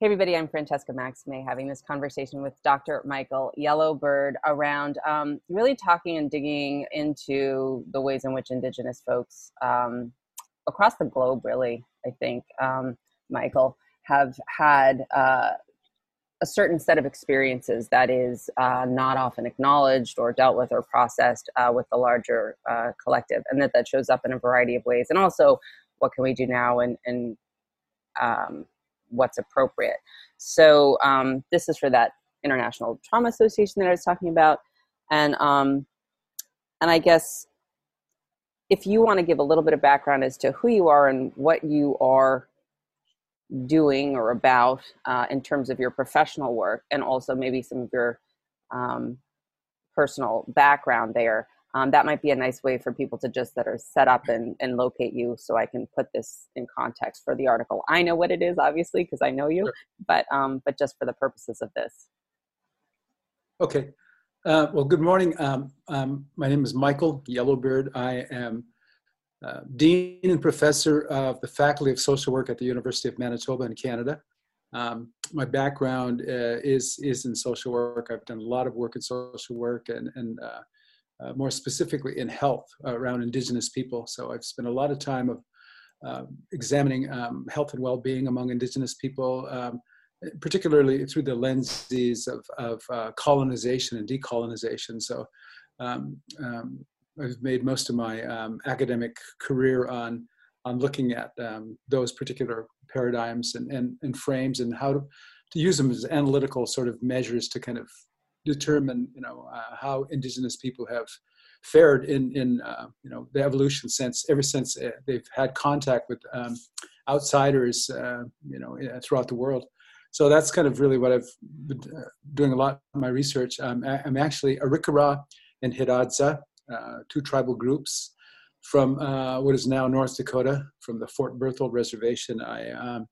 Hey, everybody, I'm Francesca Maxime having this conversation with Dr. Michael Yellowbird around um, really talking and digging into the ways in which Indigenous folks um, across the globe, really, I think, um, Michael, have had uh, a certain set of experiences that is uh, not often acknowledged or dealt with or processed uh, with the larger uh, collective, and that that shows up in a variety of ways. And also, what can we do now and, and um, what's appropriate. So um, this is for that International Trauma Association that I was talking about, and um, and I guess if you want to give a little bit of background as to who you are and what you are doing or about uh, in terms of your professional work, and also maybe some of your um, personal background there um, that might be a nice way for people to just that are set up and, and locate you so i can put this in context for the article. I know what it is obviously because i know you sure. but um, but just for the purposes of this. Okay. Uh, well good morning. Um, um my name is michael yellowbird i am uh, dean and professor of the faculty of social work at the university of manitoba in canada. Um, my background uh, is is in social work. I've done a lot of work in social work and and uh, uh, more specifically in health uh, around indigenous people. So I've spent a lot of time of uh, examining um, health and well-being among indigenous people, um, particularly through the lenses of, of uh, colonization and decolonization. So um, um I've made most of my um, academic career on on looking at those particular paradigms and, and, and frames and how to, to use them as analytical sort of measures to kind of determine you know uh, how indigenous people have fared in in uh, you know the evolution sense ever since uh, they've had contact with um, outsiders uh, you know throughout the world. So that's kind of really what I've been uh, doing a lot of my research. Um, I'm actually Arikara and uh, two tribal groups from what is now North Dakota from the Fort Berthold Reservation. I um,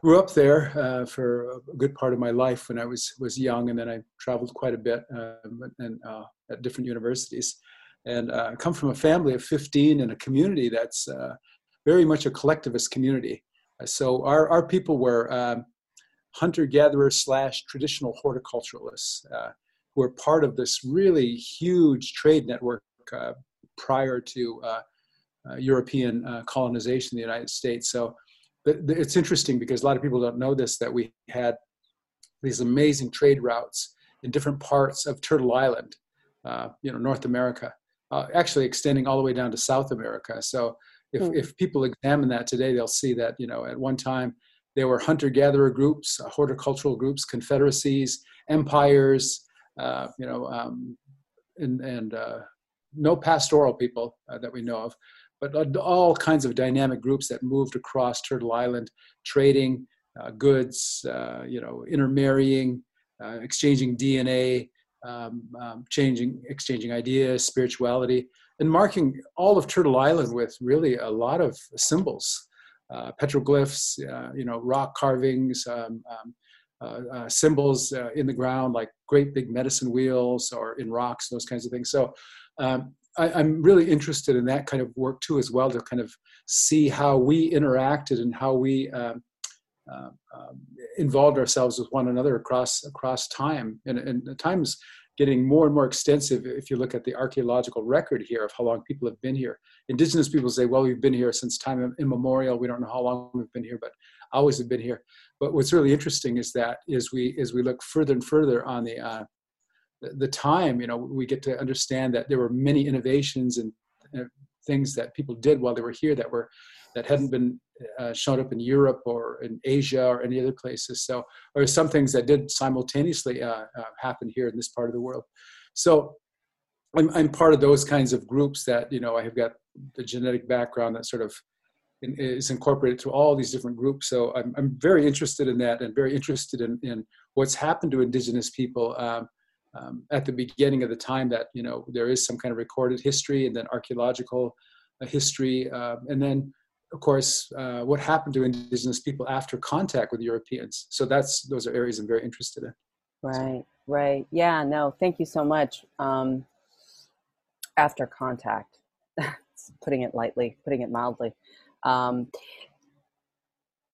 grew up there uh, for a good part of my life when I was was young, and then I traveled quite a bit um, and uh, at different universities. And uh, I come from a family of 15 in a community that's uh, very much a collectivist community. So our our people were um, hunter gatherers slash traditional horticulturalists uh, who were part of this really huge trade network uh, prior to European colonization in the United States. So it's interesting because a lot of people don't know this that we had these amazing trade routes in different parts of Turtle Island, uh, you know, North America, uh, actually extending all the way down to South America. So if, mm. if people examine that today, they'll see that, you know, at one time there were hunter-gatherer groups, uh, horticultural groups, confederacies, empires, uh, you know, um, and, and uh, no pastoral people uh, that we know of but all kinds of dynamic groups that moved across Turtle Island, trading uh, goods, uh, you know, intermarrying, uh, exchanging DNA, um, um, changing, exchanging ideas, spirituality, and marking all of Turtle Island with really a lot of symbols, uh, petroglyphs, uh, you know, rock carvings. Um, um uh, symbols in the ground like great big medicine wheels or in rocks, those kinds of things. So um, I, am really interested in that kind of work too, as well, to kind of see how we interacted and how we um, uh, um, involved ourselves with one another across across time. And, and time's getting more and more extensive. If you look at the archaeological record here of how long people have been here, indigenous people say, "Well, we've been here since time immemorial. We don't know how long we've been here, but always have been here." But what's really interesting is that as we as we look further and further on the uh, the time, you know, we get to understand that there were many innovations and uh, things that people did while they were here that were that hadn't been uh, shown up in Europe or in Asia or any other places. So, or some things that did simultaneously uh, uh, happen here in this part of the world. So, I'm, I'm part of those kinds of groups that you know I have got the genetic background that sort of is incorporated to all these different groups. So I'm, I'm very interested in that and very interested in, in what's happened to indigenous people. Um, um, at the beginning of the time that you know there is some kind of recorded history and then archaeological uh, history uh, and then of course uh, what happened to indigenous people after contact with europeans. So that's those are areas i'm very interested in. Right right. Yeah no thank you so much um, after contact. Putting it lightly putting it mildly. Um,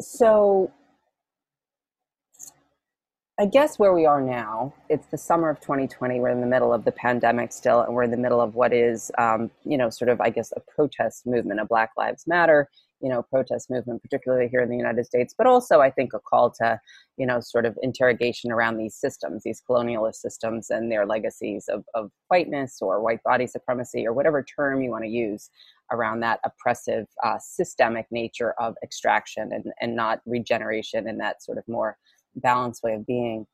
so I guess where we are now, it's the summer of 2020. We're in the middle of the pandemic still, and we're in the middle of what is, um, you know, sort of, I guess, a protest movement, a Black Lives Matter, you know, protest movement, particularly here in the United States, but also I think a call to, you know, sort of interrogation around these systems, these colonialist systems and their legacies of, of whiteness or white body supremacy or whatever term you want to use around that oppressive uh, systemic nature of extraction and, and not regeneration and that sort of more balanced way of being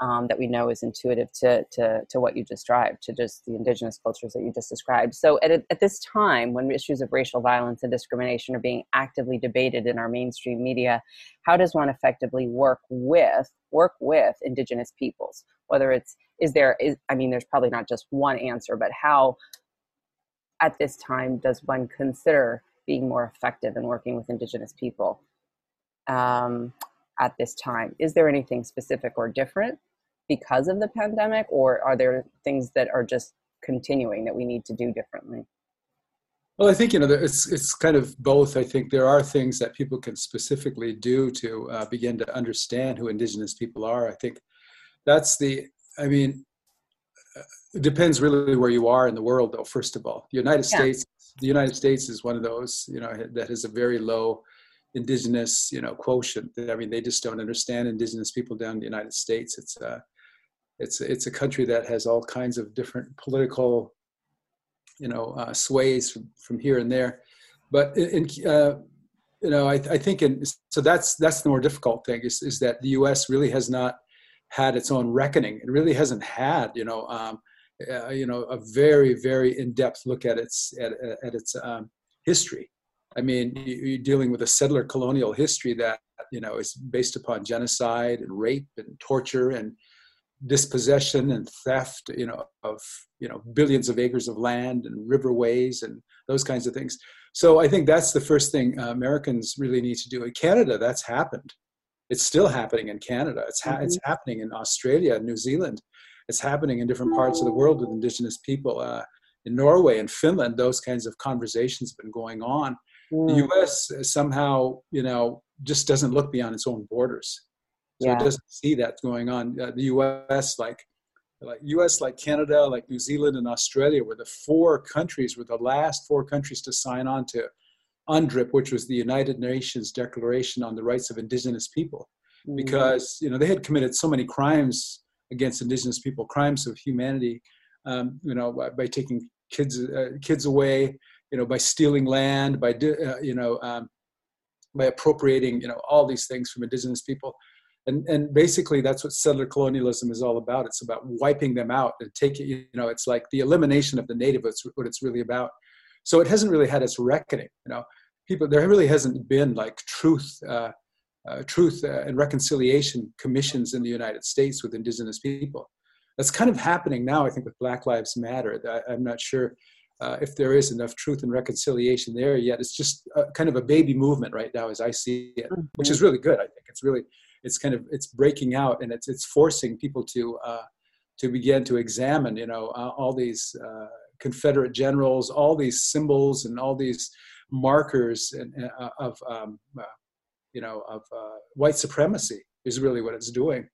um, that we know is intuitive to, to, to what you just described, to just the indigenous cultures that you just described. So at, at this time, when issues of racial violence and discrimination are being actively debated in our mainstream media, how does one effectively work with work with indigenous peoples? Whether it's is there is I mean, there's probably not just one answer, but how at this time does one consider being more effective in working with indigenous people? Um, at this time? Is there anything specific or different because of the pandemic, or are there things that are just continuing that we need to do differently? Well, I think you know it's it's kind of both. I think there are things that people can specifically do to uh, begin to understand who Indigenous people are. I think that's the. I mean, uh, it depends really where you are in the world, though. First of all, the United yeah. States. The United States is one of those you know that has a very low indigenous you know quotient i mean they just don't understand indigenous people down in the united states. It's a it's it's a country that has all kinds of different political you know uh, sways from, from here and there. But in, uh, you know I, I think in so that's that's the more difficult thing is, is that the us really has not had its own reckoning. It really hasn't had you know um, uh, you know a very very in-depth look at its at, at its um, history I mean, you're dealing with a settler colonial history that you know is based upon genocide and rape and torture and dispossession and theft, you know, of you know billions of acres of land and riverways and those kinds of things. So I think that's the first thing uh, Americans really need to do. In Canada, that's happened. It's still happening in Canada. It's ha- mm-hmm. it's happening in Australia and New Zealand. It's happening in different parts of the world with Indigenous people. Uh, in Norway and Finland, those kinds of conversations have been going on Mm. The U.S. somehow, you know, just doesn't look beyond its own borders, so yeah. it doesn't see that going on. Uh, the U.S. like like U.S. like Canada, like New Zealand and Australia were the four countries, were the last four countries to sign on to UNDRIP, which was the United Nations Declaration on the Rights of Indigenous People, mm. because you know they had committed so many crimes against Indigenous people, crimes of humanity, um, you know, by, by taking kids uh, kids away, you know, by stealing land, by uh, you know, um, by appropriating, you know, all these things from indigenous people. And, and basically that's what settler colonialism is all about. It's about wiping them out and taking, you know, it's like the elimination of the native, it's what it's really about. So it hasn't really had its reckoning, you know, people, there really hasn't been like truth, uh, uh, truth uh, and reconciliation commissions in the United States with indigenous people. That's kind of happening now, I think, with Black Lives Matter. I'm not sure uh, if there is enough truth and reconciliation there yet. It's just a, kind of a baby movement right now, as I see it, mm-hmm. which is really good. I think it's really, it's kind of, it's breaking out and it's it's forcing people to uh, to begin to examine, you know, uh, all these uh, Confederate generals, all these symbols, and all these markers and, uh, of, um, uh, you know, of white supremacy is really what it's doing,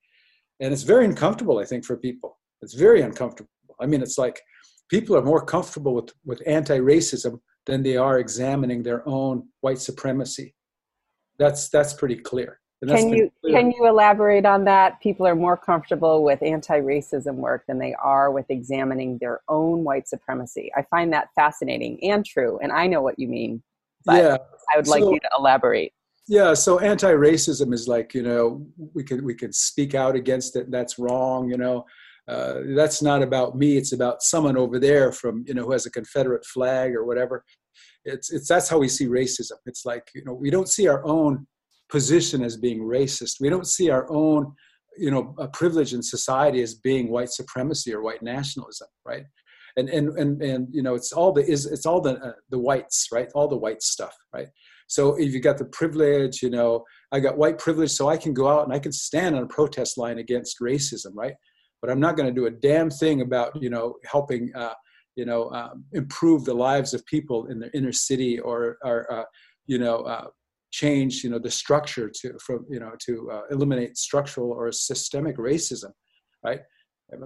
and it's very uncomfortable. I think for people, it's very uncomfortable. I mean, it's like people are more comfortable with, with anti-racism than they are examining their own white supremacy. That's that's pretty clear. Can you clear. can you elaborate on that? People are more comfortable with anti-racism work than they are with examining their own white supremacy. I find that fascinating and true, and I know what you mean. But yeah, I would like so, you to elaborate. Yeah, so anti-racism is like you know we can we can speak out against it. That's wrong. You know, uh, that's not about me it's about someone over there from you know who has a confederate flag or whatever. It's it's that's how we see racism. It's like you know we don't see our own position as being racist. We don't see our own you know a privilege in society as being white supremacy or white nationalism right? And and and, and you know it's all the is it's all the uh, the whites right? All the white stuff right? So if you got the privilege you know i got white privilege so i can go out and i can stand on a protest line against racism right but I'm not going to do a damn thing about you know helping uh, you know um, improve the lives of people in the inner city or or uh, you know uh, change you know the structure to from you know to uh, eliminate structural or systemic racism right?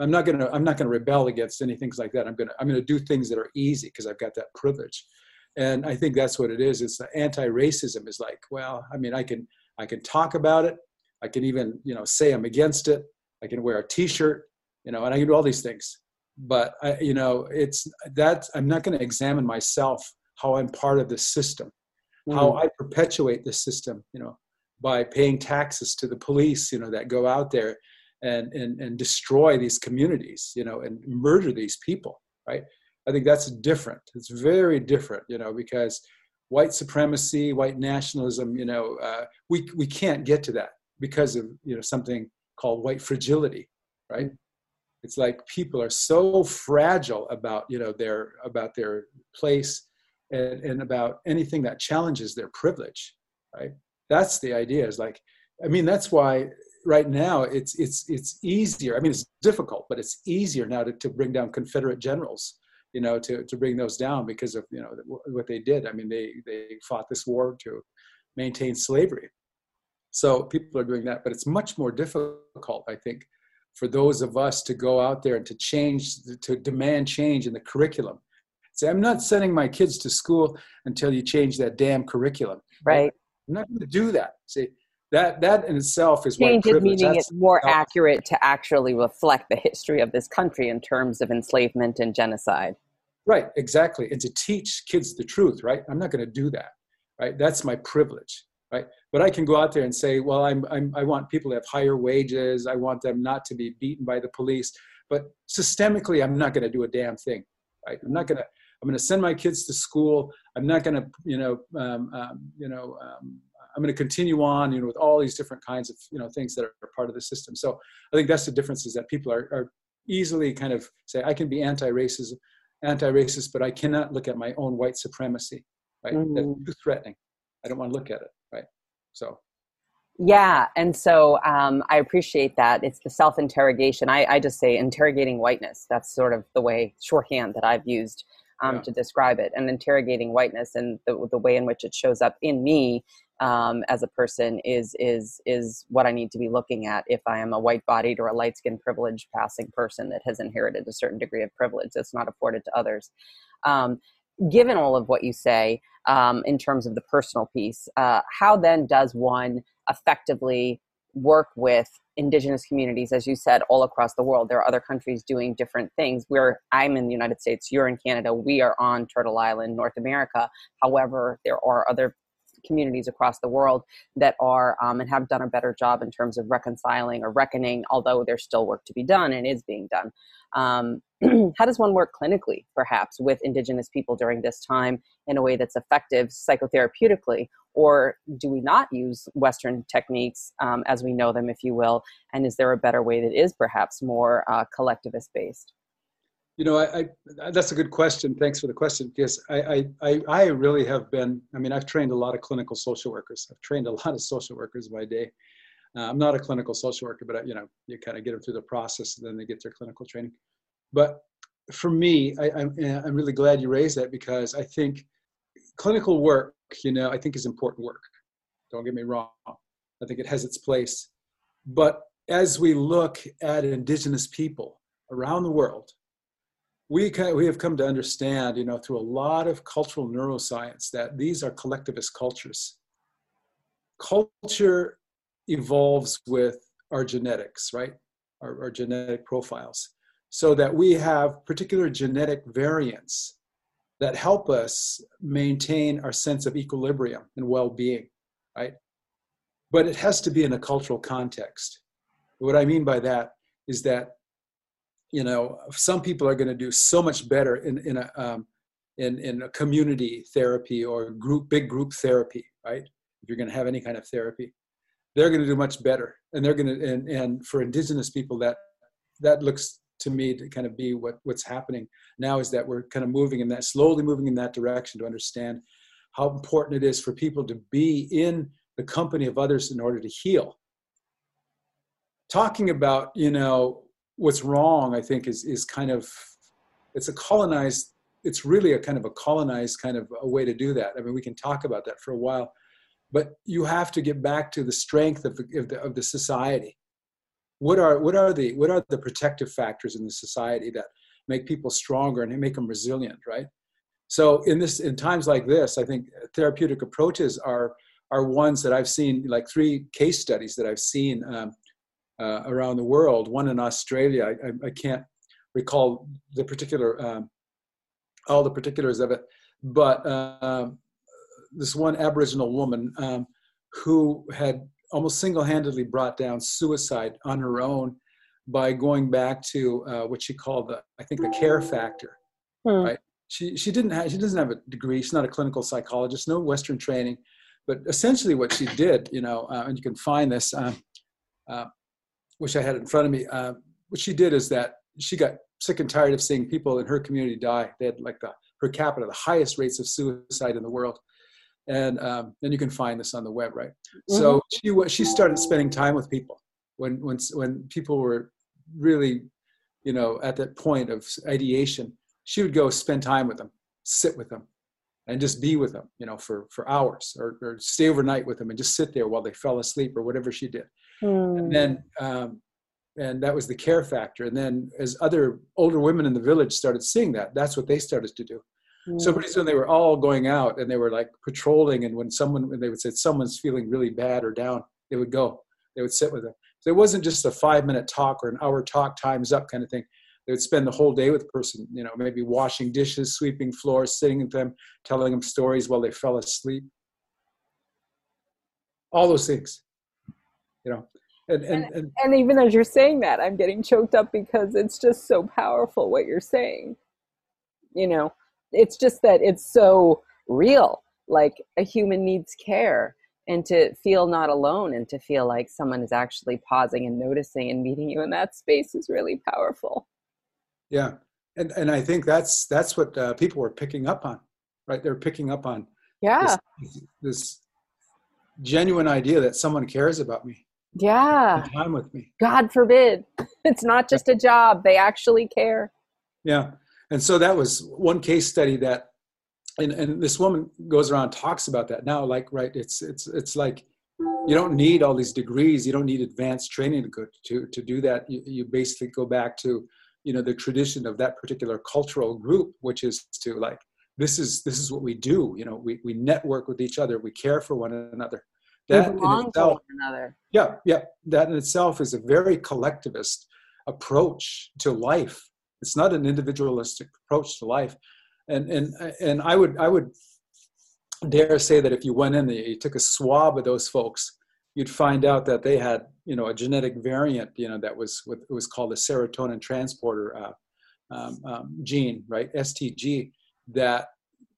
I'm not going to i'm not to rebel against any things like that. I'm going to i'm to do things that are easy because i've got that privilege. And i think that's what it is. It's anti-racism is like well i mean i can i can talk about it. I can even you know say i'm against it i can wear a t-shirt you know and i can do all these things but I, you know it's that i'm not going to examine myself how i'm part of the system mm-hmm. how I perpetuate the system, you know, by paying taxes to the police, you know, that go out there and, and, and destroy these communities, you know, and murder these people, right? I think that's different. It's very different, you know, because white supremacy, white nationalism, you know, uh, we, we can't get to that because of, you know, something called white fragility, right? It's like people are so fragile about, you know, their, about their place and, and about anything that challenges their privilege, right? That's the idea. Is like, I mean, that's why right now it's it's it's easier. I mean, it's difficult, but it's easier now to, to bring down Confederate generals, you know, to to bring those down because of you know what they did. I mean, they they fought this war to maintain slavery. So people are doing that, but it's much more difficult, I think, for those of us to go out there and to change, to demand change in the curriculum Say, I'm not sending my kids to school until you change that damn curriculum. Right. I'm not going to do that. See, that that in itself is change it meaning it's more accurate to actually reflect the history of this country in terms of enslavement and genocide. Right, exactly, and to teach kids the truth. Right, I'm not going to do that. Right, that's my privilege. Right, but I can go out there and say, well, I'm, I'm I want people to have higher wages. I want them not to be beaten by the police. But systemically, I'm not going to do a damn thing. Right, I'm not going to I'm going to send my kids to school. I'm not going to, you know, um, um, you know, um, I'm going to continue on, you know, with all these different kinds of, you know, things that are part of the system. So I think that's the difference is that people are, are easily kind of say, I can be anti-racist, anti-racist, but I cannot look at my own white supremacy, right? Mm-hmm. That's too threatening. I don't want to look at it? So. Yeah, and so um, I appreciate that. It's the self interrogation. I, I, just say interrogating whiteness. That's sort of the way shorthand that I've used um, yeah. to describe it and interrogating whiteness and the, the way in which it shows up in me um, as a person is is is what I need to be looking at if I am a white-bodied or a light-skinned privileged passing person that has inherited a certain degree of privilege that's not afforded to others. Um, given all of what you say um, in terms of the personal piece, uh, how then does one effectively work with indigenous communities as you said all across the world? There are other countries doing different things. Where i'm in the united states you're in canada we are on turtle island north america. However there are other communities across the world that are um, and have done a better job in terms of reconciling or reckoning although there's still work to be done and is being done um, how does one work clinically perhaps with indigenous people during this time in a way that's effective psychotherapeutically or do we not use Western techniques um, as we know them, if you will? And is there a better way that is perhaps more uh, collectivist based? You know, I, I, that's a good question. Thanks for the question. Because I, I, I really have been, I mean, I've trained a lot of clinical social workers. I've trained a lot of social workers by day. Uh, I'm not a clinical social worker, but I, you know, you kind of get them through the process and then they get their clinical training. But for me, I, I'm, I'm really glad you raised that because I think clinical work you know, I think is important work. Don't get me wrong. I think it has its place. But as we look at indigenous people around the world, we, we have come to understand, you know, through a lot of cultural neuroscience that these are collectivist cultures. Culture evolves with our genetics, right? Our, our genetic profiles. So that we have particular genetic variants that help us maintain our sense of equilibrium and well-being right but it has to be in a cultural context what i mean by that is that you know some people are going to do so much better in in a um, in in a community therapy or group big group therapy right? If you're going to have any kind of therapy they're going to do much better. And they're going to and and for indigenous people that that looks to me to kind of be what what's happening now is that we're kind of moving in that slowly moving in that direction to understand how important it is for people to be in the company of others in order to heal. Talking about you know what's wrong i think is is kind of it's a colonized it's really a kind of a colonized kind of a way to do that i mean we can talk about that for a while but you have to get back to the strength of the, of the, of the society. What are, what, are the, what are the protective factors in the society that make people stronger and make them resilient, right? So in this, in times like this, I think therapeutic approaches are are ones that I've seen, like three case studies that I've seen um, uh, around the world. One in Australia, I, I can't recall the particular um, all the particulars of it, but uh, this one Aboriginal woman um, who had almost single-handedly brought down suicide on her own by going back to uh, what she called the, I think, the care factor, hmm. right? She she didn't have she doesn't have a degree. She's not a clinical psychologist, no Western training, but essentially what she did, you know, uh, and you can find this, uh, which I had it in front of me. Uh, what she did is that she got sick and tired of seeing people in her community die. They had like the per capita the highest rates of suicide in the world and um, and you can find this on the web, right? Mm-hmm. So she she started spending time with people when when when people were really, you know, at that point of ideation. She would go spend time with them, sit with them, and just be with them, you know, for for hours, or, or stay overnight with them and just sit there while they fell asleep or whatever she did. Mm. And then um, and that was the care factor. And then as other older women in the village started seeing that, that's what they started to do. So pretty soon they were all going out and they were like patrolling. And when someone, when they would say someone's feeling really bad or down, they would go, they would sit with them. So it wasn't just a five minute talk or an hour talk, time's up kind of thing. They would spend the whole day with the person, you know, maybe washing dishes, sweeping floors, sitting with them, telling them stories while they fell asleep. All those things, you know. And, and, and, and even as you're saying that, I'm getting choked up because it's just so powerful what you're saying. You know, it's just that it's so real like a human needs care and to feel not alone and to feel like someone is actually pausing and noticing and meeting you in that space is really powerful yeah and and i think that's that's what uh, people were picking up on right they're picking up on yeah this, this genuine idea that someone cares about me yeah. time with me. God forbid. It's not just a job. They actually care. Yeah. And so that was one case study that and, and this woman goes around talks about that now like right it's it's it's like you don't need all these degrees. You don't need advanced training to go to to do that. You, you basically go back to you know the tradition of that particular cultural group which is to like this is this is what we do. You know we, we network with each other. We care for one another that in itself, another. yeah yeah that in itself is a very collectivist approach to life it's not an individualistic approach to life. And, and, and I, would, I would dare say that if you went in and you took a swab of those folks, you'd find out that they had, you know, a genetic variant, you know, that was what was called the serotonin transporter uh, um, um, gene, right? STG, that,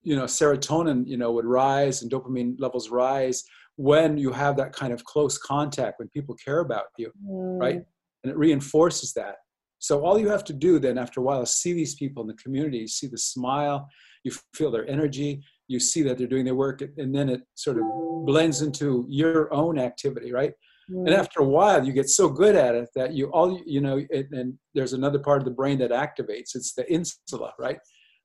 you know, serotonin, you know, would rise and dopamine levels rise when you have that kind of close contact, when people care about you, mm. right? And it reinforces that. So all you have to do then after a while is see these people in the community, you see the smile, you feel their energy, you see that they're doing their work, and then it sort of blends into your own activity, right? Mm. And after a while, you get so good at it that you all you know. It, and there's another part of the brain that activates. It's the insula, right?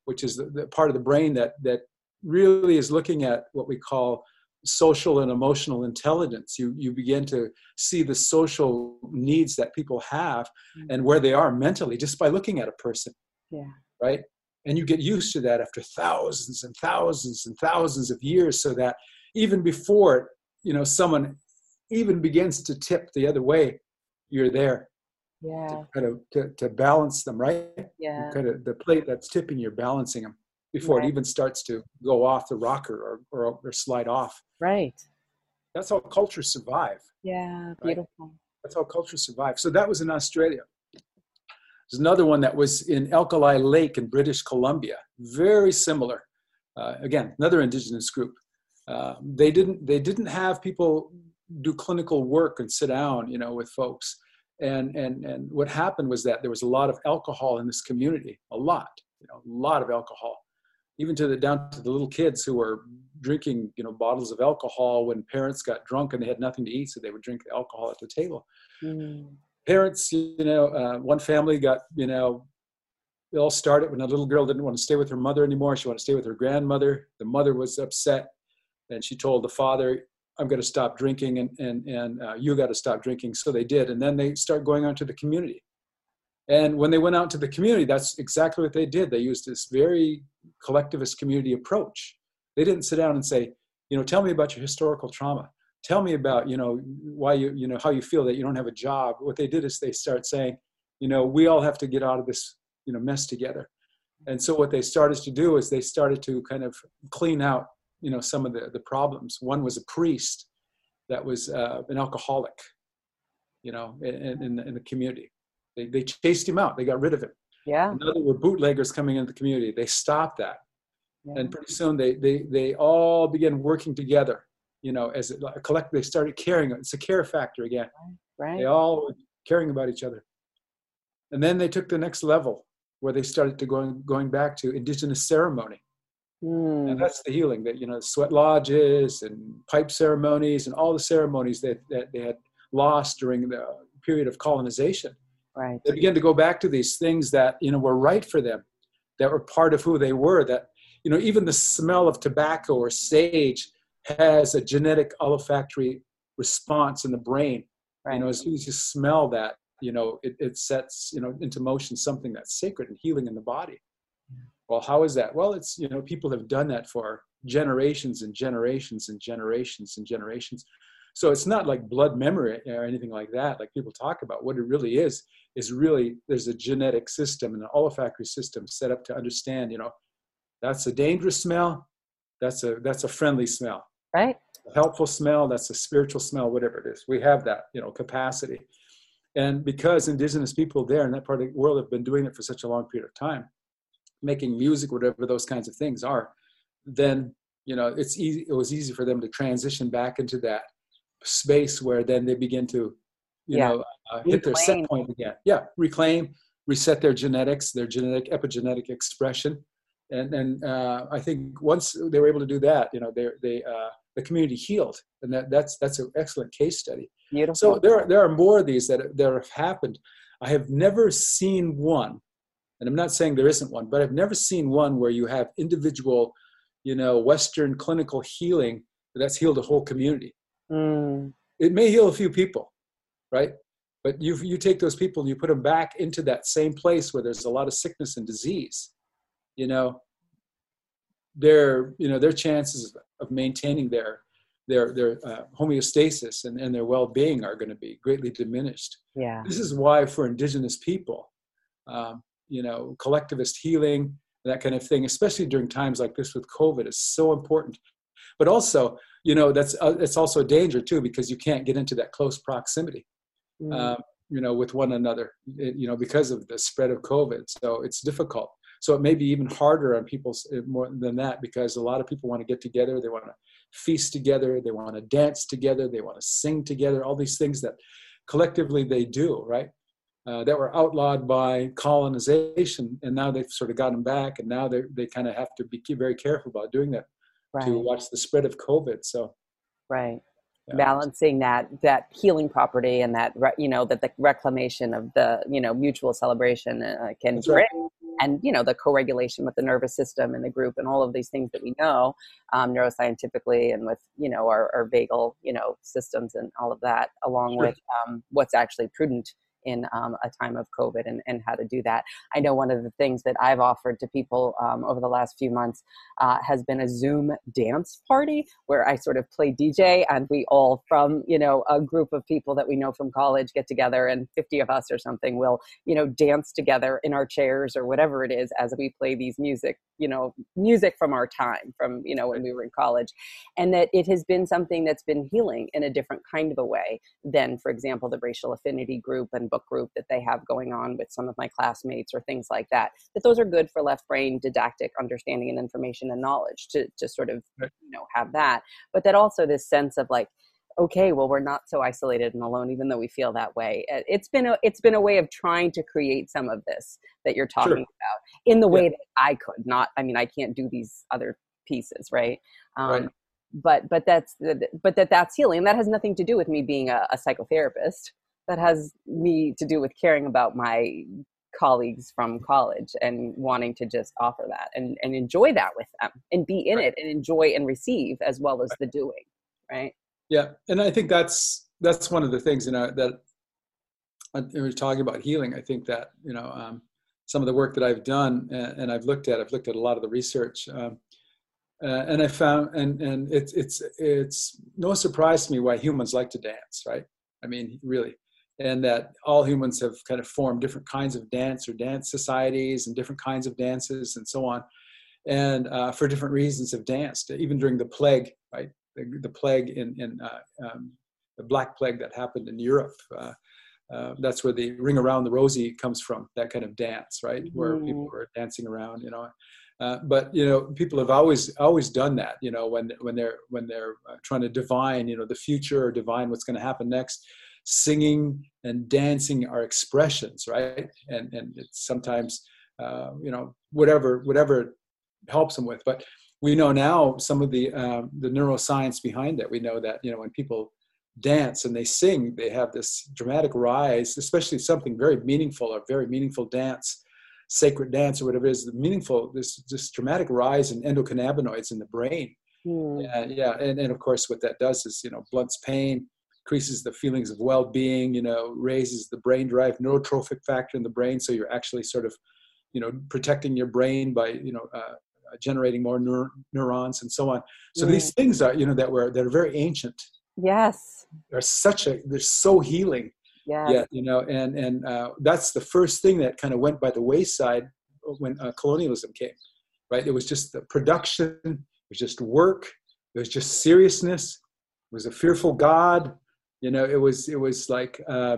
Which is the, the part of the brain that that really is looking at what we call social and emotional intelligence. You you begin to see the social needs that people have mm-hmm. and where they are mentally just by looking at a person yeah. right? And you get used to that after thousands and thousands and thousands of years so that even before you know someone even begins to tip the other way you're there yeah to kind of to, to balance them right? Yeah. kind of the plate that's tipping you're balancing them before right. it even starts to go off the rocker or, or, or slide off. Right. That's how cultures survive. Yeah, beautiful. Right? That's how cultures survive. So that was in Australia. There's another one that was in Alkali Lake in British Columbia. Very similar. Uh, again, another indigenous group. Uh, they didn't they didn't have people do clinical work and sit down, you know, with folks. And and and what happened was that there was a lot of alcohol in this community, a lot, you know, a lot of alcohol even to the down to the little kids who were drinking you know bottles of alcohol when parents got drunk and they had nothing to eat so they would drink alcohol at the table mm. parents you know uh, one family got you know it all started when a little girl didn't want to stay with her mother anymore she wanted to stay with her grandmother the mother was upset and she told the father I'm going to stop drinking, and and and uh, you got to stop drinking. So they did, and then they start going out to the community. And when they went out to the community, that's exactly what they did. They used this very collectivist community approach. They didn't sit down and say, you know, tell me about your historical trauma. Tell me about, you know, why you, you know, how you feel that you don't have a job. What they did is they start saying, you know, we all have to get out of this, you know, mess together. And so what they started to do is they started to kind of clean out, you know, some of the, the problems. One was a priest that was uh, an alcoholic, you know, in, in, in the community they, they chased him out. They got rid of him. Yeah. Now there were bootleggers coming into the community. They stopped that. Yeah. And pretty soon they, they, they all began working together, you know, as a collective, they started caring. It's a care factor again. Right. They all were caring about each other. And then they took the next level where they started to going, going back to indigenous ceremony. Mm. And that's the healing that, you know, sweat lodges and pipe ceremonies and all the ceremonies that, that they had lost during the period of colonization Right. They began to go back to these things that you know were right for them, that were part of who they were. That you know even the smell of tobacco or sage has a genetic olfactory response in the brain. Right. You know, as soon as you smell that, you know, it, it sets you know into motion something that's sacred and healing in the body. Well, how is that? Well, it's you know people have done that for generations and generations and generations and generations. So it's not like blood memory or anything like that, like people talk about. What it really is, is really there's a genetic system and an olfactory system set up to understand, you know, that's a dangerous smell, that's a that's a friendly smell. Right. A helpful smell, that's a spiritual smell, whatever it is. We have that, you know, capacity. And because indigenous people there in that part of the world have been doing it for such a long period of time, making music, whatever those kinds of things are, then you know it's easy it was easy for them to transition back into that space where then they begin to, you yeah. know, uh, hit their set point again. Yeah, reclaim, reset their genetics, their genetic epigenetic expression, and and uh, I think once they were able to do that, you know, they they uh, the community healed, and that that's that's an excellent case study. Beautiful. So there are, there are more of these that that have happened. I have never seen one, and I'm not saying there isn't one, but I've never seen one where you have individual, you know, Western clinical healing that's healed a whole community. Mm. It may heal a few people, right? But you you take those people and you put them back into that same place where there's a lot of sickness and disease. You know, their you know their chances of maintaining their their their uh, homeostasis and, and their well-being are going to be greatly diminished. Yeah. This is why for indigenous people, um, you know, collectivist healing, that kind of thing, especially during times like this with COVID, is so important. But also, you know that's uh, it's also a danger too because you can't get into that close proximity mm. um, you know with one another you know because of the spread of covid so it's difficult so it may be even harder on people uh, more than that because a lot of people want to get together they want to feast together they want to dance together they want to sing together all these things that collectively they do right uh, that were outlawed by colonization and now they've sort of gotten back and now they they kind of have to be very careful about doing that right. to watch the spread of COVID. So, right. Yeah. balancing that that healing property and that you know that the reclamation of the you know mutual celebration uh, can That's bring right. and you know the co-regulation with the nervous system and the group and all of these things that we know um, neuroscientifically and with you know our, our vagal you know systems and all of that along sure. with um, what's actually prudent in um, a time of COVID and, and how to do that. I know one of the things that I've offered to people um, over the last few months uh, has been a Zoom dance party where I sort of play DJ and we all from, you know, a group of people that we know from college get together and 50 of us or something will, you know, dance together in our chairs or whatever it is as we play these music, you know, music from our time, from, you know, when we were in college. And that it has been something that's been healing in a different kind of a way than, for example, the racial affinity group and book group that they have going on with some of my classmates or things like that that those are good for left brain didactic understanding and information and knowledge to, to sort of you know have that but that also this sense of like okay well we're not so isolated and alone even though we feel that way it's been a it's been a way of trying to create some of this that you're talking sure. about in the way yeah. that i could not i mean i can't do these other pieces right, um, right. but but that's but that that's healing and that has nothing to do with me being a, a psychotherapist that has me to do with caring about my colleagues from college and wanting to just offer that and, and enjoy that with them and be in right. it and enjoy and receive as well as right. the doing right Yeah, and I think that's that's one of the things you know that we are talking about healing. I think that you know um, some of the work that I've done and, and, I've looked at, I've looked at a lot of the research, um, uh, and I found and and it's it's it's no surprise to me why humans like to dance, right? I mean, really, and that all humans have kind of formed different kinds of dance or dance societies and different kinds of dances and so on, and uh, for different reasons have danced, even during the plague, right? The, the plague in in uh, um, the Black Plague that happened in Europe. Uh, uh, that's where the ring around the rosy comes from that kind of dance right where mm. people are dancing around you know uh, but you know people have always always done that you know when when they're when they're uh, trying to divine you know the future or divine what's going to happen next singing and dancing are expressions right and and it's sometimes uh, you know whatever whatever helps them with but we know now some of the um, the neuroscience behind it we know that you know when people dance and they sing, they have this dramatic rise, especially something very meaningful, a very meaningful dance, sacred dance or whatever it is, the meaningful, this, this dramatic rise in endocannabinoids in the brain. Mm. Yeah, yeah. And, and of course, what that does is, you know, blunts pain, increases the feelings of well-being, you know, raises the brain derived neurotrophic factor in the brain. So you're actually sort of, you know, protecting your brain by, you know, uh, generating more neur- neurons and so on. So mm. these things are, you know, that were, that are very ancient Yes. They're such a they're so healing. Yeah. Yeah, you know, and and uh, that's the first thing that kind of went by the wayside when uh, colonialism came, right? It was just the production, it was just work, it was just seriousness, it was a fearful God, you know, it was it was like uh,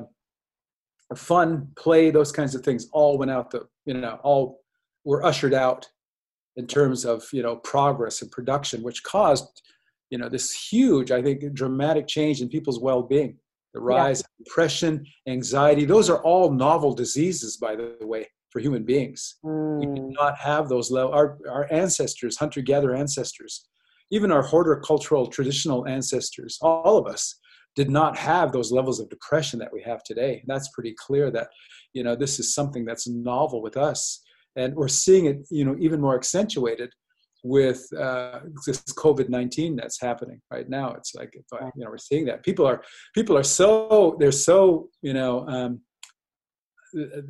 a fun play, those kinds of things all went out the, you know, all were ushered out in terms of you know progress and production, which caused you know this huge i think dramatic change in people's well-being the rise yeah. of depression anxiety those are all novel diseases by the way for human beings mm. we did mm. not have those level our, our ancestors hunter-gatherer ancestors even our horticultural traditional ancestors all of us did not have those levels of depression that we have today and that's pretty clear that you know this is something that's novel with us and we're seeing it you know even more accentuated with uh, this COVID nineteen that's happening right now. It's like you know we're seeing that people are people are so they're so you know um,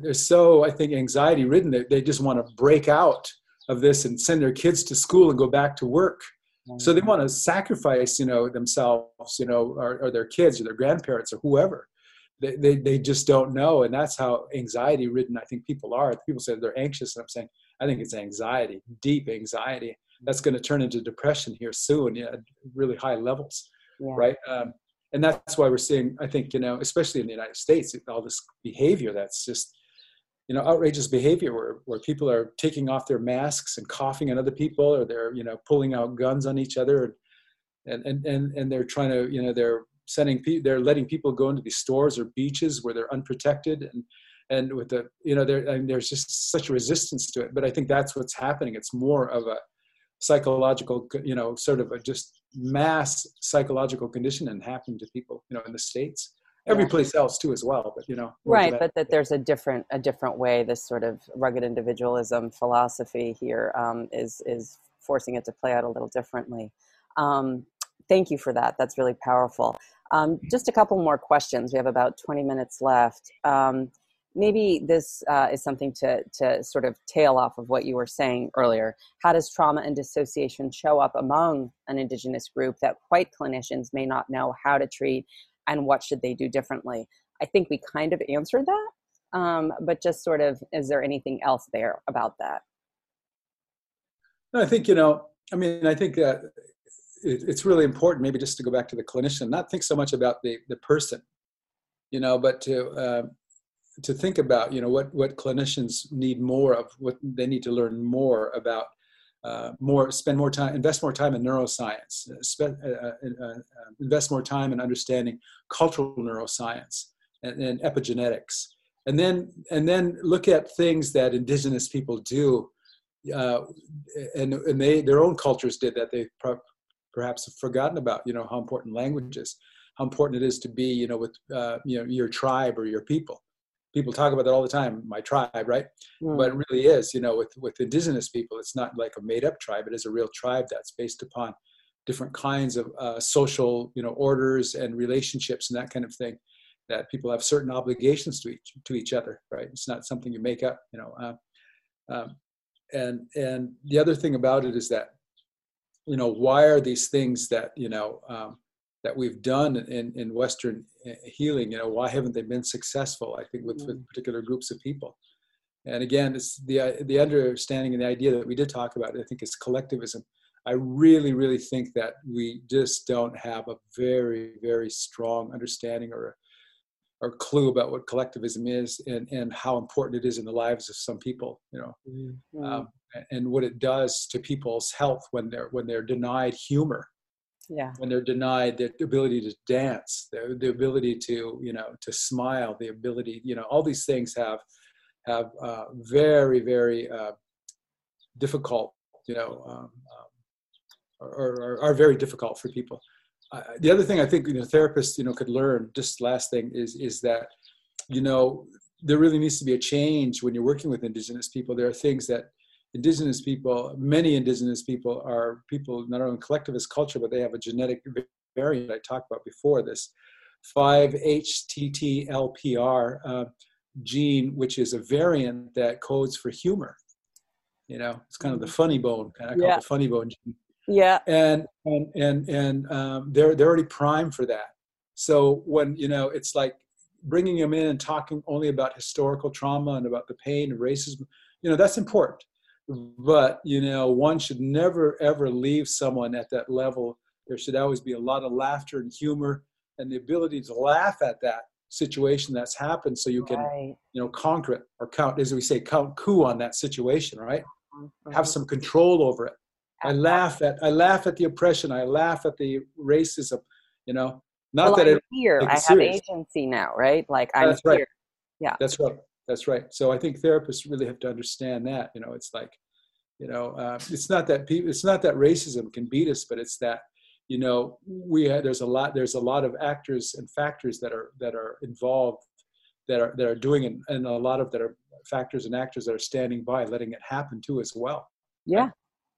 they're so I think anxiety ridden that they just want to break out of this and send their kids to school and go back to work. So they want to sacrifice, you know, themselves, you know, or, or their kids or their grandparents or whoever. They, they, they just don't know. And that's how anxiety ridden I think people are. People say they're anxious. And I'm saying, I think it's anxiety, deep anxiety. That's going to turn into depression here soon, yeah, at really high levels, yeah. right? Um, and that's why we're seeing, I think, you know, especially in the United States, all this behavior that's just, you know, outrageous behavior where, where people are taking off their masks and coughing on other people, or they're, you know, pulling out guns on each other, and and and and they're trying to, you know, they're sending, they're letting people go into these stores or beaches where they're unprotected, and and with the you know there there's just such resistance to it. But i think that's what's happening. It's more of a psychological you know sort of a just mass psychological condition and happening to people you know in the states every yeah. place else too as well but you know right but that there's a different a different way this sort of rugged individualism philosophy here um, is is forcing it to play out a little differently. Um, thank you for that. That's really powerful. Um, just a couple more questions. We have about 20 minutes left. Um, maybe this uh, is something to, to sort of tail off of what you were saying earlier. How does trauma and dissociation show up among an Indigenous group that white clinicians may not know how to treat, and what should they do differently? I think we kind of answered that, um, but just sort of, is there anything else there about that? I think, you know, I mean, I think that it's really important, maybe just to go back to the clinician, not think so much about the, the person, you know, but to, uh, to think about you know what what clinicians need more of what they need to learn more about uh, more spend more time invest more time in neuroscience uh, spend, uh, uh, uh, invest more time in understanding cultural neuroscience and, and, epigenetics. And then and then look at things that indigenous people do uh, and and they their own cultures did that they perhaps have forgotten about you know how important language is how important it is to be you know with you know your tribe or your people people talk about that all the time my tribe right mm. but it really is you know with with indigenous people it's not like a made up tribe it is a real tribe that's based upon different kinds of uh, social you know orders and relationships and that kind of thing that people have certain obligations to each to each other right it's not something you make up you know uh, um, and and the other thing about it is that you know why are these things that you know um, that we've done in in western uh, healing you know why haven't they been successful i think with, with mm. particular groups of people and again it's the the understanding and the idea that we did talk about i think is collectivism i really really think that we just don't have a very very strong understanding or or clue about what collectivism is and, and how important it is in the lives of some people you know mm-hmm. um, and what it does to people's health when they're when they're denied humor yeah when they're denied the ability to dance the, the ability to you know to smile the ability you know all these things have have uh, very very uh, difficult you know um, um, are, are very difficult for people the other thing I think you know therapists you know could learn. Just last thing is is that you know there really needs to be a change when you're working with indigenous people. There are things that indigenous people, many indigenous people, are people not only collectivist culture, but they have a genetic variant I talked about before. This 5-HTTLPR uh, gene, which is a variant that codes for humor. You know, it's kind of the funny bone, kind of yeah. called the funny bone gene yeah and and and and um, they're they're already primed for that so when you know it's like bringing them in and talking only about historical trauma and about the pain and racism you know that's important but you know one should never ever leave someone at that level there should always be a lot of laughter and humor and the ability to laugh at that situation that's happened so you can right. you know conquer it or count as we say count coup on that situation right mm-hmm. have some control over it I laugh at I laugh at the oppression. I laugh at the racism. You know, not well, that I'm here. I have agency now, right? Like I'm That's here. Right. Yeah. That's right. That's right. So I think therapists really have to understand that. You know, it's like, you know, uh, it's not that people. It's not that racism can beat us, but it's that you know we there's a lot there's a lot of actors and factors that are that are involved that are that are doing it, and a lot of that are factors and actors that are standing by letting it happen too as well. Yeah.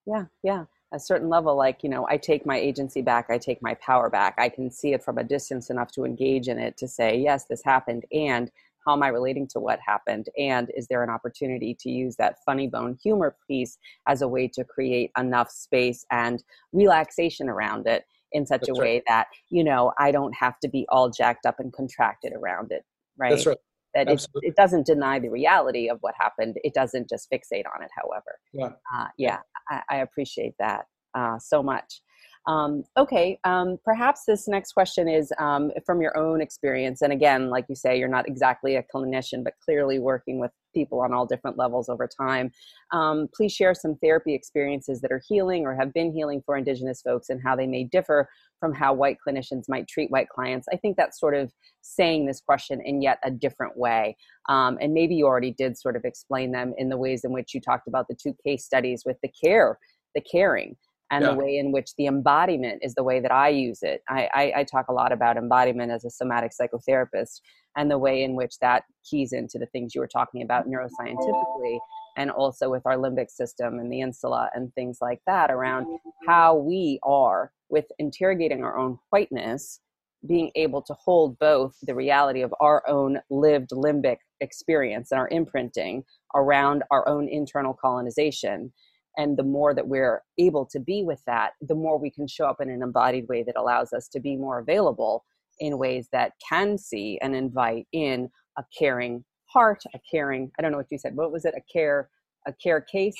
Yeah yeah a certain level like you know i take my agency back i take my power back i can see it from a distance enough to engage in it to say yes this happened and how am i relating to what happened? And is there an opportunity to use that funny bone humor piece as a way to create enough space and relaxation around it in such That's a way right. that you know i don't have to be all jacked up and contracted around it right That's right? that it, it, doesn't deny the reality of what happened. It doesn't just fixate on it however. Yeah. Uh, yeah I, I, appreciate that uh, so much um, okay um, perhaps this next question is um, from your own experience and again like you say you're not exactly a clinician but clearly working with people on all different levels over time um, please share some therapy experiences that are healing or have been healing for indigenous folks and how they may differ from how white clinicians might treat white clients. I think that's sort of saying this question in yet a different way. Um, and maybe you already did sort of explain them in the ways in which you talked about the two case studies with the care, the caring. And yeah. the way in which the embodiment is the way that I use it. I, I, I talk a lot about embodiment as a somatic psychotherapist and the way in which that keys into the things you were talking about neuroscientifically and also with our limbic system and the insula and things like that around how we are with interrogating our own whiteness being able to hold both the reality of our own lived limbic experience and our imprinting around our own internal colonization and the more that we're able to be with that the more we can show up in an embodied way that allows us to be more available in ways that can see and invite in a caring heart, a caring, I don't know what you said, what was it? A care, a care case?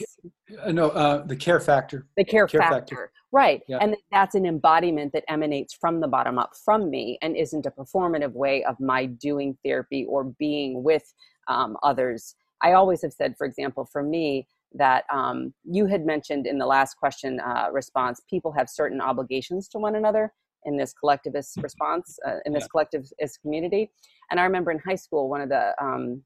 Uh, no, uh, the care factor. The care, care factor. factor. Right. Yeah. And that's an embodiment that emanates from the bottom up from me and isn't a performative way of my doing therapy or being with um, others. I always have said, for example, for me, that um, you had mentioned in the last question uh, response, people have certain obligations to one another in this collectivist response uh, in this yeah. collectivist community. And i remember in high school one of the um,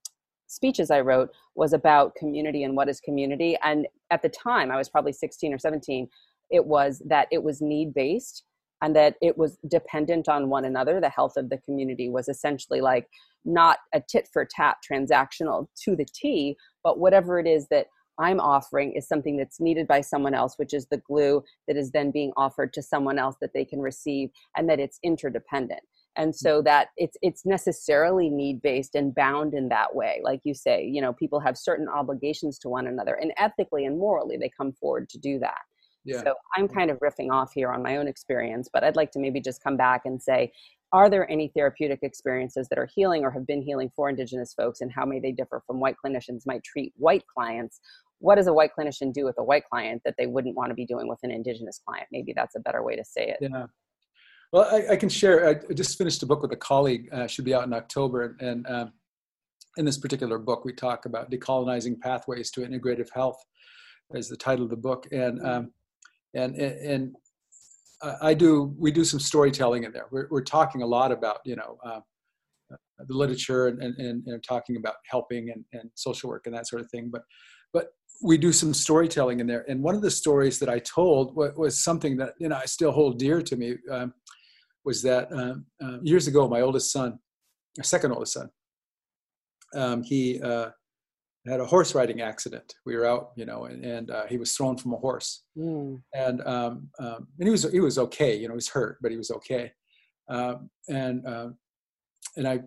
speeches i wrote was about community and what is community. And at the time i was probably 16 or 17 it was that it was need based and that it was dependent on one another. The health of the community was essentially like not a tit for tat transactional to the t but whatever it is that I'm offering is something that's needed by someone else, which is the glue that is then being offered to someone else that they can receive, and that it's interdependent. And mm. so that it's it's necessarily need based and bound in that way. Like you say, you know, people have certain obligations to one another, and ethically and morally, they come forward to do that. Yeah. So I'm kind of riffing off here on my own experience, but I'd like to maybe just come back and say, are there any therapeutic experiences that are healing or have been healing for Indigenous folks, and how may they differ from white clinicians might treat white clients? What does a white clinician do with a white client that they wouldn't want to be doing with an Indigenous client? Maybe that's a better way to say it. Yeah. Well, I, I can share. I just finished a book with a colleague. Uh, should be out in October, and um, in this particular book, we talk about decolonizing pathways to integrative health, as the title of the book. And mm. um, and and I do we do some storytelling in there. We're we're talking a lot about you know uh, the literature and, and and talking about helping and, and social work and that sort of thing. But but we do some storytelling in there. And one of the stories that I told was, was something that you know I still hold dear to me. Um, was that um, uh, years ago, my oldest son, my second oldest son, um, he uh, had a horse riding accident. We were out, you know, and, and uh, he was thrown from a horse, mm. and um, um, and he was he was okay, you know, he was hurt, but he was okay, um, and uh, and I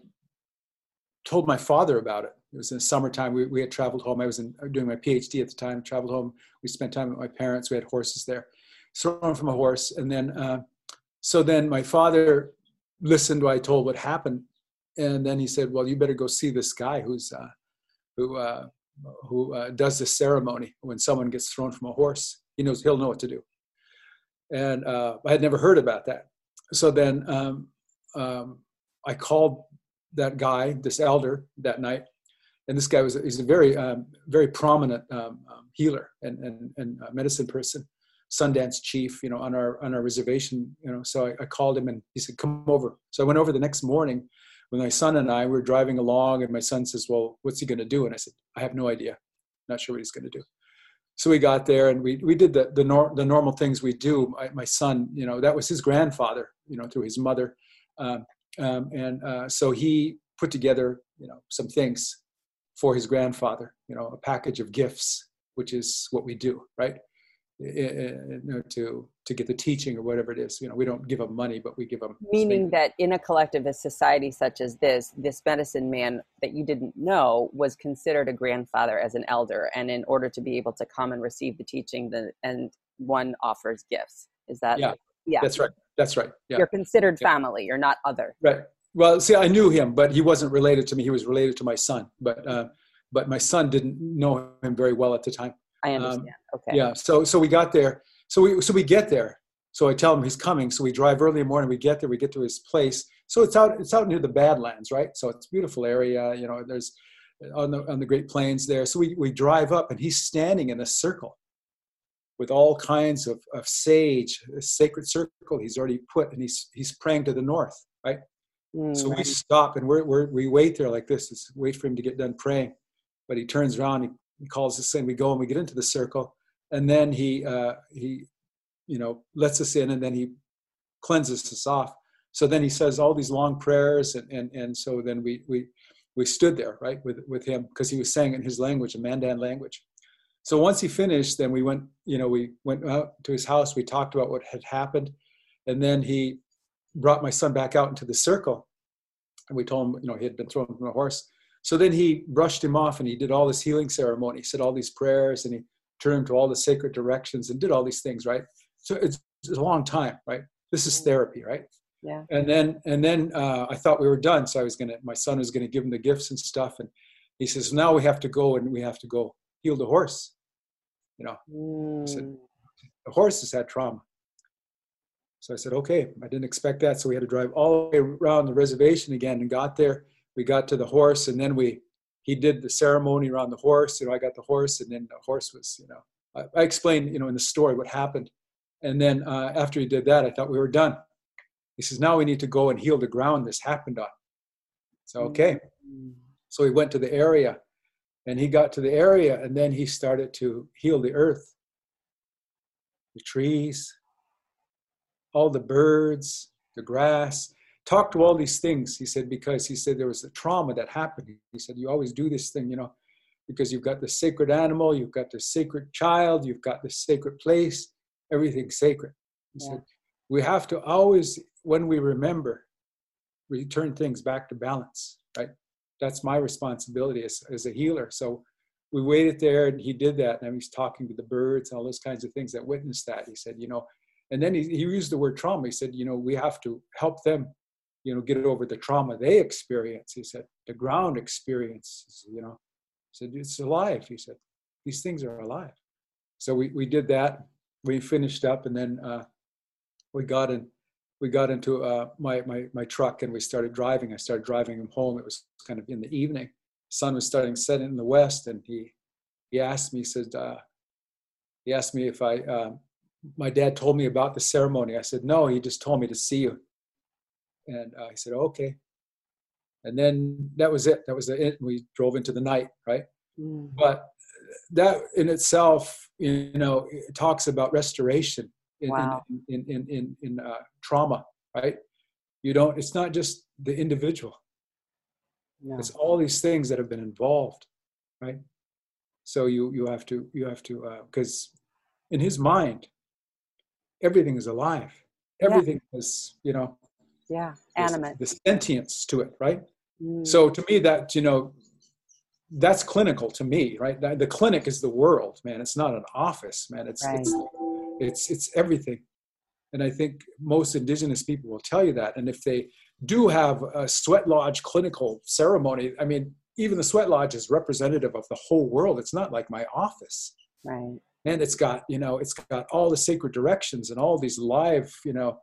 told my father about it. It was in the summertime. We we had traveled home. I was in, doing my PhD at the time. Traveled home. We spent time with my parents. We had horses there. Thrown from a horse, and then uh, so then my father listened to I told what happened, and then he said, "Well, you better go see this guy who's." Uh, who uh, who uh, does this ceremony when someone gets thrown from a horse. He knows he'll know what to do. And uh, I had never heard about that. So then um, um, I called that guy, this elder, that night, and this guy was he's a very um, very prominent um, um, healer and and, and medicine person, Sundance chief, you know, on our on our reservation, you know. So I, I called him and he said, "Come over." So I went over the next morning when my son and I were driving along, and my son says, "Well, what's he going to do?" And I said, "I have no idea. Not sure what he's going to do." So we got there, and we we did the the, nor- the normal things we do. My, my, son, you know, that was his grandfather, you know, through his mother, um, um, and uh, so he put together, you know, some things for his grandfather, you know, a package of gifts, which is what we do, right? you know, to to get the teaching or whatever it is. You know, we don't give them money, but we give them. Meaning that in a collectivist society such as this, this medicine man that you didn't know was considered a grandfather as an elder, and in order to be able to come and receive the teaching, the and one offers gifts. Is that? Yeah. Yeah. That's right. That's right. Yeah. You're considered yeah. family. You're not other. Right. Well, see, I knew him, but he wasn't related to me. He was related to my son, but uh, but my son didn't know him very well at the time. I um, understand. Um, okay. Yeah. So so we got there. So we so we get there. So I tell him he's coming. So we drive early in the morning. We get there. We get to his place. So it's out it's out near the Badlands, right? So it's beautiful area. You know, there's on the on the Great Plains there. So we we drive up, and he's standing in a circle with all kinds of, of sage, a sacred circle he's already put, and he's he's praying to the north, right? Mm, so we stop and we're, we're, we wait there like this, just wait for him to get done praying. But he turns around, he he calls us in. We go and we get into the circle, and then he uh, he you know lets us in, and then he cleanses us off. So then he says all these long prayers, and and and so then we we we stood there right with with him because he was saying in his language, a Mandan language. So once he finished, then we went you know we went out to his house. We talked about what had happened, and then he brought my son back out into the circle, and we told him you know he had been thrown from a horse so then he brushed him off and he did all this healing ceremony, he said all these prayers and he turned him to all the sacred directions and did all these things, right? So it's, it's a long time, right? This is therapy, right? Yeah. And then and then uh, I thought we were done, so I was gonna. My son was gonna give him the gifts and stuff, and he says, "Now we have to go and we have to go heal the horse." You know, mm. said, the horse has had trauma. So I said, "Okay." I didn't expect that, so we had to drive all the way around the reservation again and got there. We got to the horse and then we he did the ceremony around the horse. You know i got the horse and then the horse was you know i, I explained you know in the story what happened. And then uh, after he did that i thought we were done. He says now we need to go and heal the ground this happened on. So okay. Mm-hmm. so he went to the area and he got to the area and then he started to heal the earth. The trees all the birds the grass talk to all these things he said because he said there was a trauma that happened he said you always do this thing you know because you've got the sacred animal, you've got the sacred child, you've got the sacred place, everything's sacred. Yeah. So we have to always, when we remember, return things back to balance, right? That's my responsibility as, as a healer. So we waited there and he did that. And he's talking to the birds, and all those kinds of things that witnessed that. He said, you know, and then he, he used the word trauma. He said, you know, we have to help them, you know, get over the trauma they experience. He said, the ground experiences you know, he said, it's alive. He said, these things are alive. So we, we did that. We finished up and then uh, we got in, we got into uh, my, my, my truck and we started driving. I started driving him home. It was kind of in the evening. Sun was starting to set in the west and he, he asked me, he said, uh, he asked me if I, um, my dad told me about the ceremony. I said, no, he just told me to see you. And uh, he said, okay. And then that was it. That was it. We drove into the night, right? Mm. But that in itself, you know, it talks about restoration in, wow. in, in, in, in, in uh, trauma, right? You don't, it's not just the individual. No. It's all these things that have been involved, right? So you, you have to, you have to, because uh, in his mind, everything is alive. Everything yeah. is, you know, yeah, animate. The sentience to it, right? Mm. So to me, that you know, that's clinical to me, right? The clinic is the world, man. It's not an office, man. It's right. it's it's it's everything. And I think most indigenous people will tell you that. And if they do have a sweat lodge clinical ceremony, I mean, even the sweat lodge is representative of the whole world. It's not like my office. Right and it's got you know it's got all the sacred directions and all these live you know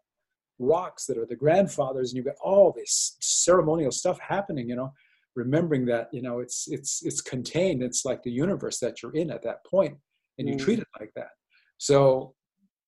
rocks that are the grandfathers and you've got all this ceremonial stuff happening you know remembering that you know it's it's it's contained. It's like the universe that you're in at that point and you mm. treat it like that. So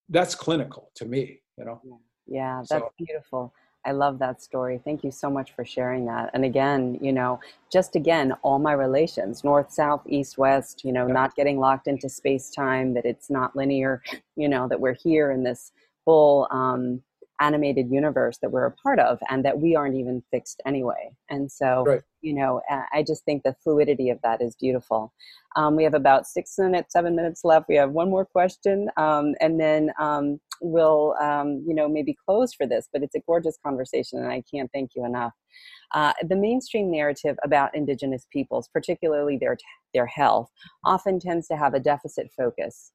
that's clinical to me you know? Yeah, that's so, beautiful I love that story. Thank you so much for sharing that. And again, you know, just again, all my relations, north, south, east, west, you know, yeah. not getting locked into space time, that it's not linear, you know, that we're here in this full um, animated universe that we're a part of and that we aren't even fixed anyway. And so, right. you know, I just think the fluidity of that is beautiful. Um, we have about six minutes, seven minutes left. We have one more question. Um, and then um, we'll, um, you know, maybe close for this, but it's a gorgeous conversation and I can't thank you enough. Uh, the mainstream narrative about indigenous peoples, particularly their, their health, often tends to have a deficit focus,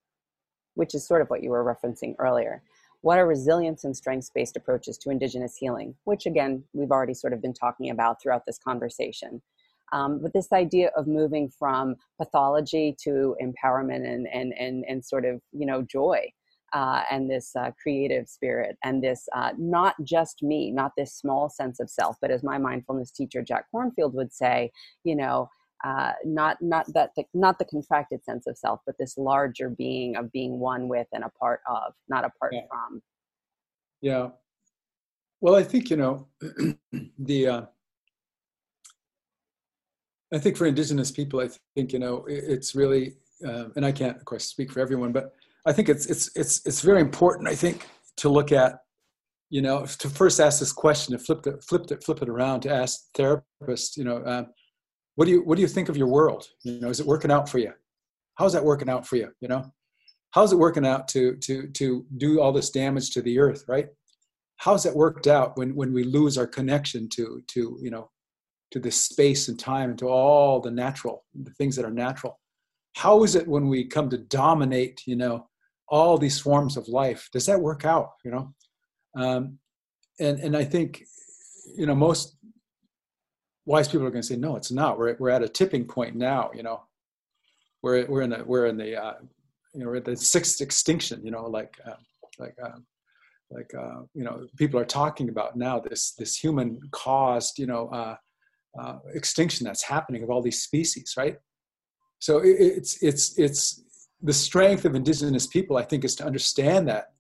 which is sort of what you were referencing earlier. What are resilience and strengths based approaches to Indigenous healing? Which, again, we've already sort of been talking about throughout this conversation. Um, but this idea of moving from pathology to empowerment and, and, and, and sort of, you know, joy uh, and this uh, creative spirit and this uh, not just me, not this small sense of self, but as my mindfulness teacher Jack Kornfield would say, you know, uh, not not that the, not the contracted sense of self, but this larger being of being one with and a part of, not apart yeah. from. Yeah. Well, I think you know the. Uh, I think for Indigenous people, I think you know it's really, uh, and I can't, of course, speak for everyone, but I think it's it's it's it's very important. I think to look at, you know, to first ask this question, to flip it, flip it, flip it around, to ask therapists, you know, um, what do you what do you think of your world? You know is it working out for you? How's that working out for you you know? How's it working out to to to do all this damage to the earth right? How's that worked out when when we lose our connection to to you know to this space and time and to all the natural the things that are natural? How is it when we come to dominate you know all these forms of life. Does that work out you know? Um, and and i think you know most wise people are going to say no it's not. We're, we're at a tipping point now you know? We're, we're in the we're in the uh, you know we're at the sixth extinction you know like uh, like uh, like uh, you know people are talking about now this this human caused you know uh, uh, extinction that's happening of all these species right? So it, it's it's it's the strength of indigenous people i think is to understand that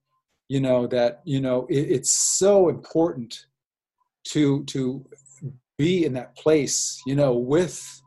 you know that you know it, it's so important to to be in that place, you know, with,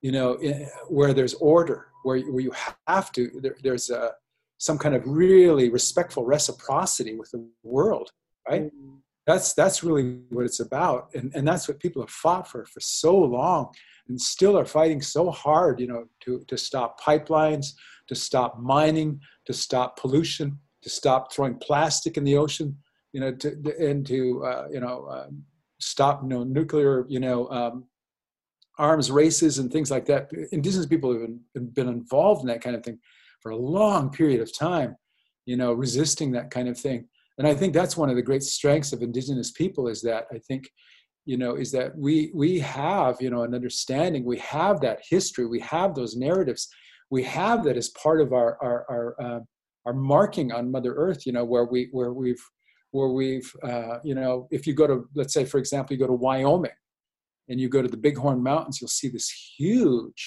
you know, in, where there's order, where, where you have to, there, there's a, some kind of really respectful reciprocity with the world, right? Mm-hmm. That's that's really what it's about, and and that's what people have fought for for so long, and still are fighting so hard, you know, to to stop pipelines, to stop mining, to stop pollution, to stop throwing plastic in the ocean, you know, to and to uh, you know um, stop you know nuclear you know um, arms races and things like that. Indigenous people have been, been involved in that kind of thing for a long period of time, you know, resisting that kind of thing. And I think that's one of the great strengths of Indigenous people is that I think, you know, is that we we have, you know, an understanding. We have that history. We have those narratives. We have that as part of our our our, uh, our marking on Mother Earth. You know, where we where we've where we've uh, you know, if you go to let's say for example, you go to Wyoming and you go to the Bighorn Mountains, you'll see this huge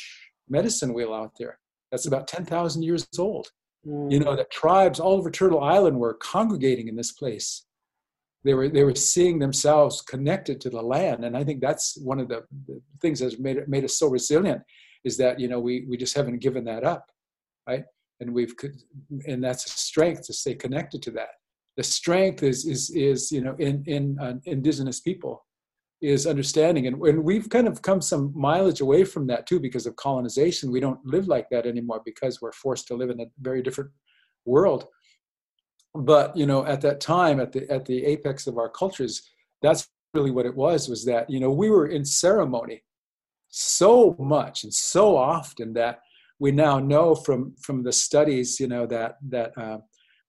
medicine wheel out there that's about 10,000 years old. Mm. You know, that tribes all over Turtle Island were congregating in this place. They were, they were seeing themselves connected to the land. And I think that's one of the, things that's made, it, made us so resilient is that, you know, we, we just haven't given that up, right? And we've, and that's a strength to stay connected to that. The strength is, is, is you know, in, in uh, indigenous people is understanding and, and we've kind of come some mileage away from that too because of colonization we don't live like that anymore because we're forced to live in a very different world but you know at that time at the at the apex of our cultures that's really what it was was that you know we were in ceremony so much and so often that we now know from from the studies you know that that uh,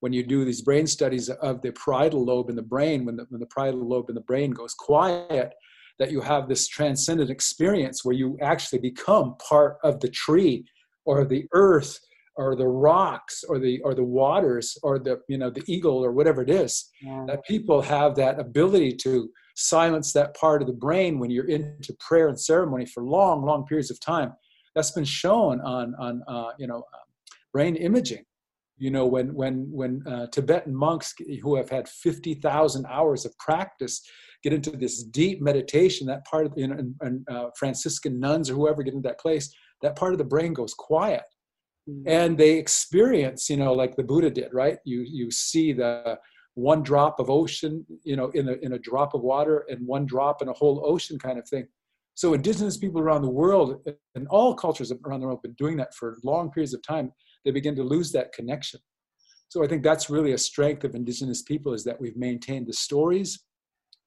when you do these brain studies of the parietal lobe in the brain when the, when the parietal lobe in the brain goes quiet that you have this transcendent experience where you actually become part of the tree or the earth or the rocks or the or the waters or the you know the eagle or whatever it is yeah. that people have that ability to silence that part of the brain when you're into prayer and ceremony for long long periods of time. That's been shown on on uh, you know uh, brain imaging. You know when when when uh, tibetan monks who have had 50000 hours of practice get into this deep meditation, that part of you know, and, and uh, Franciscan nuns or whoever get into that place, that part of the brain goes quiet, mm-hmm. and they experience, you know, like the Buddha did, right? You you see the one drop of ocean, you know, in a in a drop of water, and one drop in a whole ocean kind of thing. So indigenous people around the world, and all cultures around the world, have been doing that for long periods of time. They begin to lose that connection. So I think that's really a strength of indigenous people is that we've maintained the stories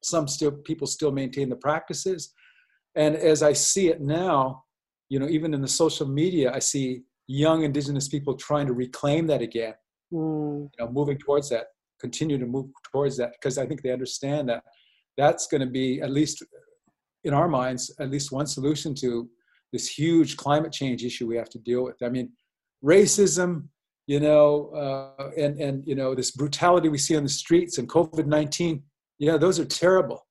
some still people still maintain the practices and as i see it now you know even in the social media i see young indigenous people trying to reclaim that again mm. you know moving towards that continue to move towards that because i think they understand that that's going to be at least in our minds at least one solution to this huge climate change issue we have to deal with i mean racism you know uh, and and you know this brutality we see on the streets and covid-19 yeah, those are terrible,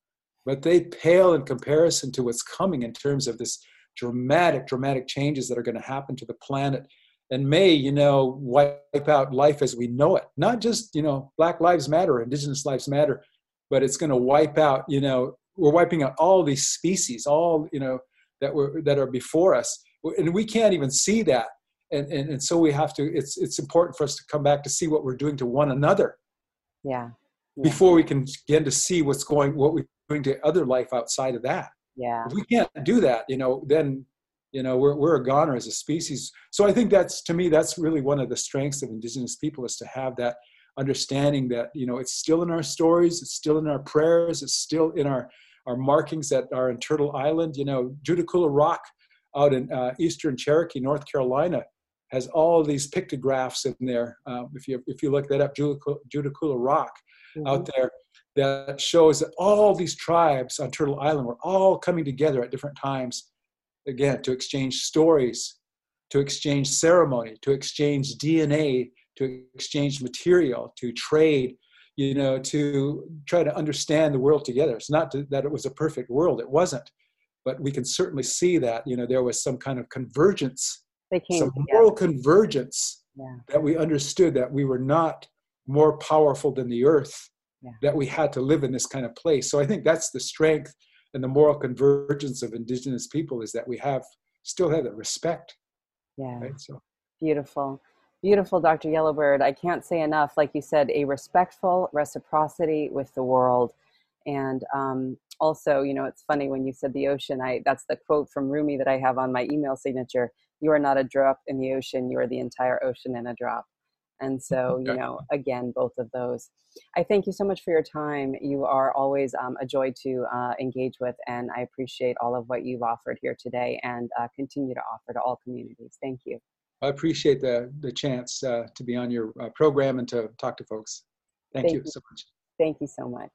but they pale in comparison to what's coming in terms of this dramatic, dramatic changes that are going to happen to the planet and may, you know, wipe out life as we know it. Not just, you know, Black Lives Matter, Indigenous Lives Matter, but it's going to wipe out, you know, we're wiping out all these species, all, you know, that were that are before us. And we can't even see that. And, and, and so we have to, it's, it's important for us to come back to see what we're doing to one another. Yeah before we can begin to see what's going what we're doing to other life outside of that yeah. If we can't do that you know then you know we're, we're a goner as a species. So i think that's to me that's really one of the strengths of indigenous people is to have that understanding that you know it's still in our stories it's still in our prayers it's still in our our markings that are in turtle island. You know Judaculla rock out in uh, eastern cherokee north carolina has all these pictographs in there. Um, if you if you look that up Judaculla rock mm-hmm. out there that shows that all these tribes on Turtle Island were all coming together at different times, again, to exchange stories, to exchange ceremony, to exchange DNA, to exchange material, to trade, you know, to try to understand the world together. It's not that it was a perfect world, it wasn't. But we can certainly see that, you know, there was some kind of convergence, some moral convergence yeah. that we understood that we were not more powerful than the earth yeah. that we had to live in this kind of place so i think that's the strength and the moral convergence of indigenous people is that we have still have that respect yeah right? so beautiful beautiful dr yellowbird i can't say enough like you said a respectful reciprocity with the world And um, also, you know, it's funny when you said the ocean. I that's the quote from Rumi that I have on my email signature. You are not a drop in the ocean. You are the entire ocean in a drop. And so, you know, again, both of those. I thank you so much for your time. You are always um, a joy to uh, engage with, and I appreciate all of what you've offered here today and uh, continue to offer to all communities. Thank you. I appreciate the, the chance uh, to be on your uh, program and to talk to folks. Thank, thank you, you so much. Thank you so much.